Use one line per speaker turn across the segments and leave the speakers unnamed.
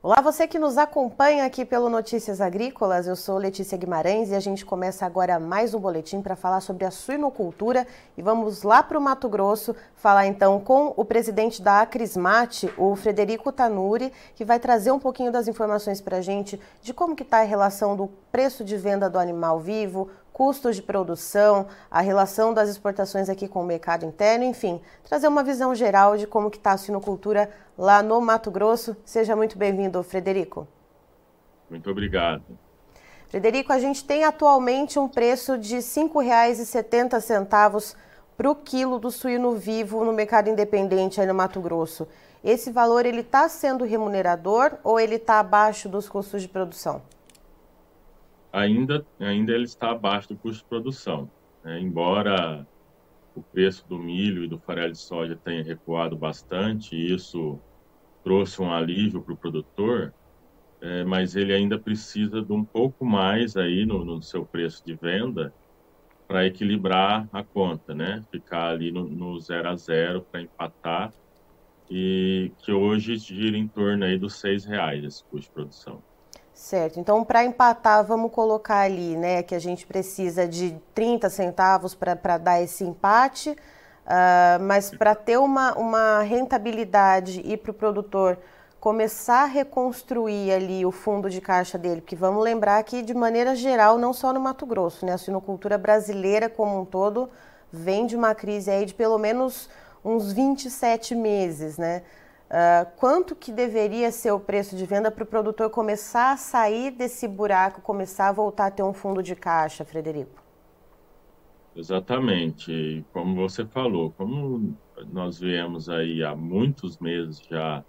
Olá, você que nos acompanha aqui pelo Notícias Agrícolas, eu sou Letícia Guimarães e a gente começa agora mais um boletim para falar sobre a suinocultura e vamos lá para o Mato Grosso falar então com o presidente da Acrismate, o Frederico Tanuri, que vai trazer um pouquinho das informações para a gente de como que está a relação do preço de venda do animal vivo, custos de produção, a relação das exportações aqui com o mercado interno, enfim, trazer uma visão geral de como que está a suinocultura lá no Mato Grosso. Seja muito bem-vindo, Frederico.
Muito obrigado.
Frederico, a gente tem atualmente um preço de R$ 5,70 para o quilo do suíno vivo no mercado independente aí no Mato Grosso. Esse valor ele está sendo remunerador ou ele está abaixo dos custos de produção?
Ainda, ainda ele está abaixo do custo de produção. Né? Embora o preço do milho e do farelo de soja tenha recuado bastante, e isso trouxe um alívio para o produtor, é, mas ele ainda precisa de um pouco mais aí no, no seu preço de venda para equilibrar a conta, né? Ficar ali no, no zero a zero para empatar e que hoje gira em torno aí dos seis reais esse custo de produção.
Certo. Então, para empatar, vamos colocar ali, né, que a gente precisa de 30 centavos para dar esse empate, uh, mas para ter uma, uma rentabilidade e para o produtor começar a reconstruir ali o fundo de caixa dele, porque vamos lembrar que, de maneira geral, não só no Mato Grosso, né, a suinocultura brasileira como um todo vem de uma crise aí de pelo menos uns 27 meses, né? Uh, quanto que deveria ser o preço de venda para o produtor começar a sair desse buraco, começar a voltar a ter um fundo de caixa, Frederico?
Exatamente. Como você falou, como nós viemos aí há muitos meses já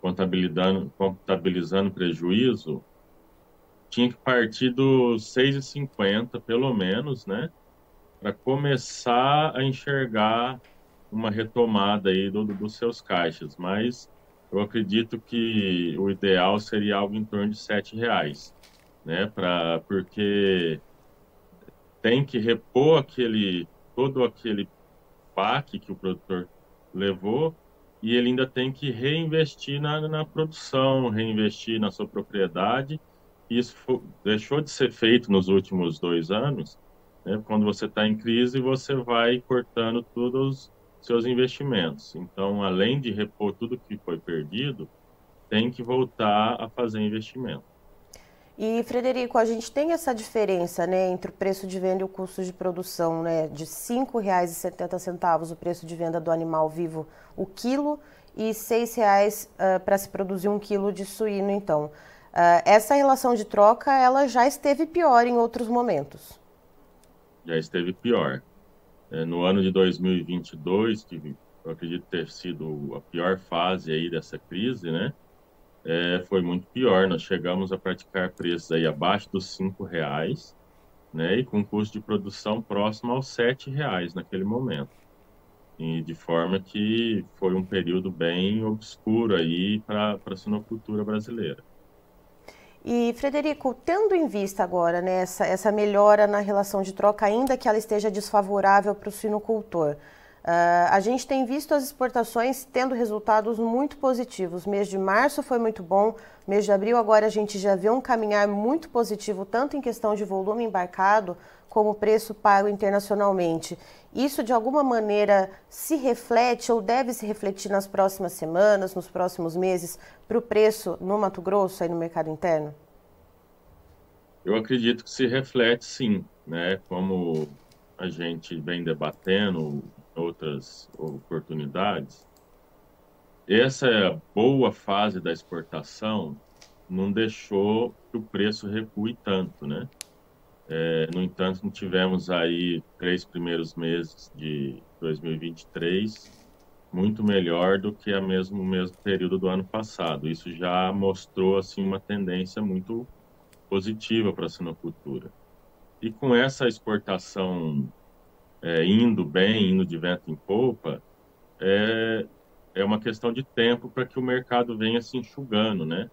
contabilizando, contabilizando prejuízo, tinha que partir dos 6,50 pelo menos, né? Para começar a enxergar uma retomada aí do, dos seus caixas, mas eu acredito que o ideal seria algo em torno de sete reais, né? Para porque tem que repor aquele todo aquele baque que o produtor levou e ele ainda tem que reinvestir na, na produção, reinvestir na sua propriedade. Isso foi, deixou de ser feito nos últimos dois anos. Né? Quando você está em crise, você vai cortando todos seus investimentos. Então, além de repor tudo que foi perdido, tem que voltar a fazer investimento.
E, Frederico, a gente tem essa diferença né, entre o preço de venda e o custo de produção, né, de R$ 5,70 o preço de venda do animal vivo, o quilo, e R$ 6,00 uh, para se produzir um quilo de suíno, então. Uh, essa relação de troca, ela já esteve pior em outros momentos.
Já esteve pior. É, no ano de 2022, que eu acredito ter sido a pior fase aí dessa crise, né? É, foi muito pior. Nós chegamos a praticar preços aí abaixo dos cinco reais, né? E com custo de produção próximo aos sete reais naquele momento. E de forma que foi um período bem obscuro aí para a sinocultura brasileira.
E, Frederico, tendo em vista agora né, essa, essa melhora na relação de troca, ainda que ela esteja desfavorável para o sinocultor, Uh, a gente tem visto as exportações tendo resultados muito positivos. Mês de março foi muito bom, mês de abril agora a gente já vê um caminhar muito positivo, tanto em questão de volume embarcado como preço pago internacionalmente. Isso de alguma maneira se reflete ou deve se refletir nas próximas semanas, nos próximos meses, para o preço no Mato Grosso, aí no mercado interno?
Eu acredito que se reflete sim, né? Como a gente vem debatendo outras oportunidades, essa boa fase da exportação não deixou que o preço recue tanto, né? É, no entanto, tivemos aí três primeiros meses de 2023 muito melhor do que a mesmo mesmo período do ano passado. Isso já mostrou assim uma tendência muito positiva para a sinocultura. E com essa exportação é, indo bem, indo de vento em polpa, é, é uma questão de tempo para que o mercado venha se enxugando, né?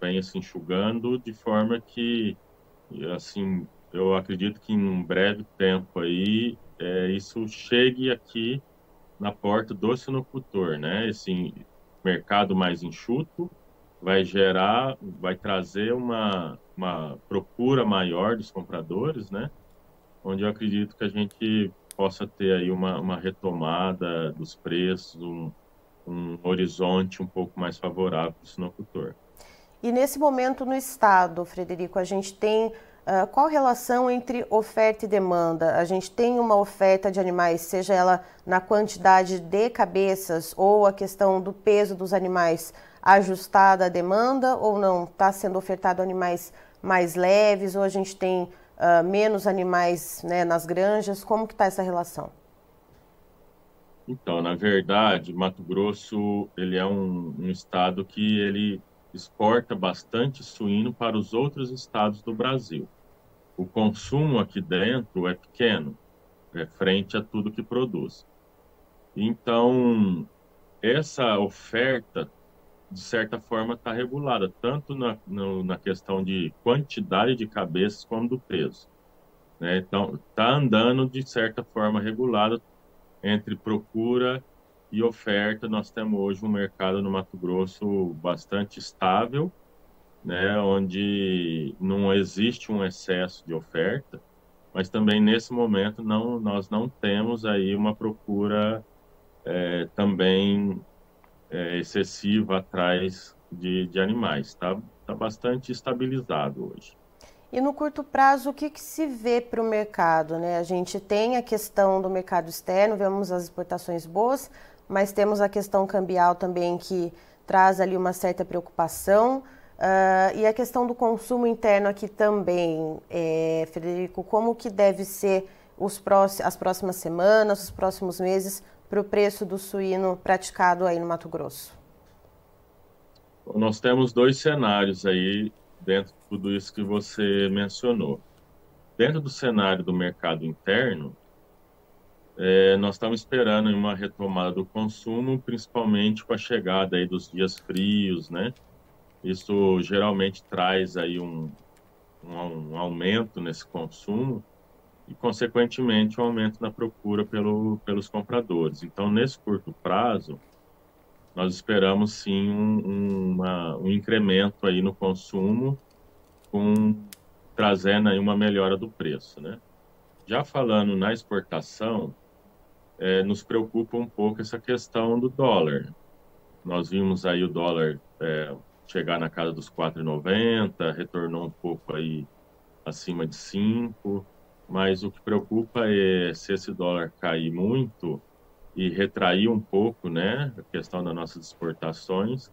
Venha se enxugando de forma que, assim, eu acredito que em um breve tempo aí, é, isso chegue aqui na porta do sinocultor, né? Esse mercado mais enxuto vai gerar, vai trazer uma, uma procura maior dos compradores, né? Onde eu acredito que a gente possa ter aí uma, uma retomada dos preços, um, um horizonte um pouco mais favorável para o sinocultor.
E nesse momento no estado, Frederico, a gente tem uh, qual relação entre oferta e demanda? A gente tem uma oferta de animais, seja ela na quantidade de cabeças ou a questão do peso dos animais ajustada à demanda ou não? Está sendo ofertado animais mais leves ou a gente tem uh, menos animais né, nas granjas? Como que está essa relação?
Então, na verdade, Mato Grosso ele é um, um estado que ele exporta bastante suíno para os outros estados do Brasil. O consumo aqui dentro é pequeno, é frente a tudo que produz. Então, essa oferta, de certa forma, está regulada, tanto na, no, na questão de quantidade de cabeças como do peso. Né? Então, está andando, de certa forma, regulada entre procura e oferta, nós temos hoje um mercado no Mato Grosso bastante estável, né, onde não existe um excesso de oferta, mas também nesse momento não, nós não temos aí uma procura é, também é, excessiva atrás de, de animais. Está tá bastante estabilizado hoje.
E no curto prazo, o que, que se vê para o mercado? Né? A gente tem a questão do mercado externo, vemos as exportações boas, mas temos a questão cambial também que traz ali uma certa preocupação. Uh, e a questão do consumo interno aqui também, é, Frederico, como que deve ser os próximos, as próximas semanas, os próximos meses para o preço do suíno praticado aí no Mato Grosso?
Nós temos dois cenários aí dentro de tudo isso que você mencionou. Dentro do cenário do mercado interno, é, nós estamos esperando uma retomada do consumo, principalmente com a chegada aí dos dias frios, né? Isso geralmente traz aí um, um, um aumento nesse consumo e, consequentemente, um aumento na procura pelo, pelos compradores. Então, nesse curto prazo, nós esperamos sim um, uma, um incremento aí no consumo, com, trazendo aí uma melhora do preço, né? Já falando na exportação, é, nos preocupa um pouco essa questão do dólar. Nós vimos aí o dólar é, chegar na casa dos 4,90, retornou um pouco aí acima de 5, mas o que preocupa é se esse dólar cair muito e retrair um pouco, né, a questão das nossas exportações,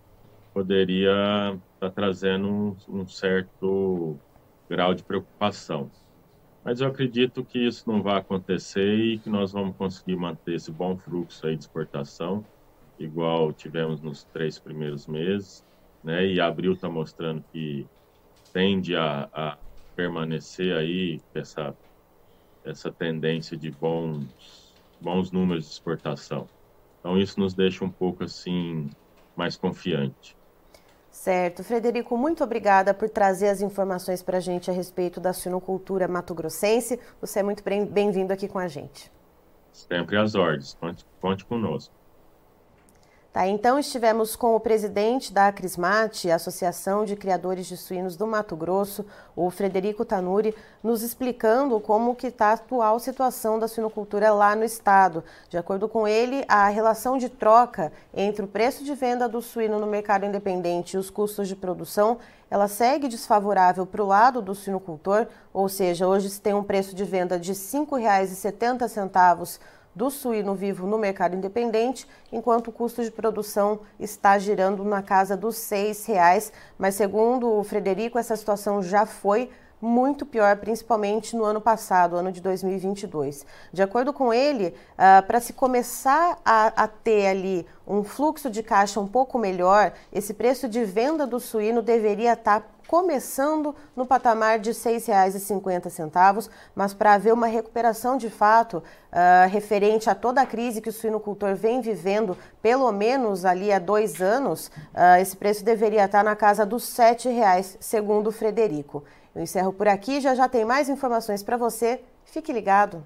poderia estar tá trazendo um, um certo grau de preocupação. Mas eu acredito que isso não vai acontecer e que nós vamos conseguir manter esse bom fluxo aí de exportação, igual tivemos nos três primeiros meses, né? E abril está mostrando que tende a, a, permanecer aí essa essa tendência de bons bons números de exportação. Então isso nos deixa um pouco assim mais confiante.
Certo. Frederico, muito obrigada por trazer as informações para a gente a respeito da suinocultura mato-grossense. Você é muito bem-vindo aqui com a gente.
Sempre às ordens. Conte, conte conosco.
Tá, então estivemos com o presidente da Acrismate, Associação de Criadores de Suínos do Mato Grosso, o Frederico Tanuri, nos explicando como que está a atual situação da suinocultura lá no estado. De acordo com ele, a relação de troca entre o preço de venda do suíno no mercado independente e os custos de produção, ela segue desfavorável para o lado do suinocultor, ou seja, hoje se tem um preço de venda de R$ 5,70 do suíno vivo no mercado independente, enquanto o custo de produção está girando na casa dos R$ reais. Mas segundo o Frederico, essa situação já foi muito pior, principalmente no ano passado, ano de 2022. De acordo com ele, uh, para se começar a, a, ter ali um fluxo de caixa um pouco melhor, esse preço de venda do suíno deveria estar tá começando no patamar de R$ 6,50, mas para haver uma recuperação de fato uh, referente a toda a crise que o suinocultor vem vivendo, pelo menos ali há dois anos, uh, esse preço deveria estar na casa dos R$ 7,00, segundo o Frederico. Eu encerro por aqui, já já tem mais informações para você. Fique ligado.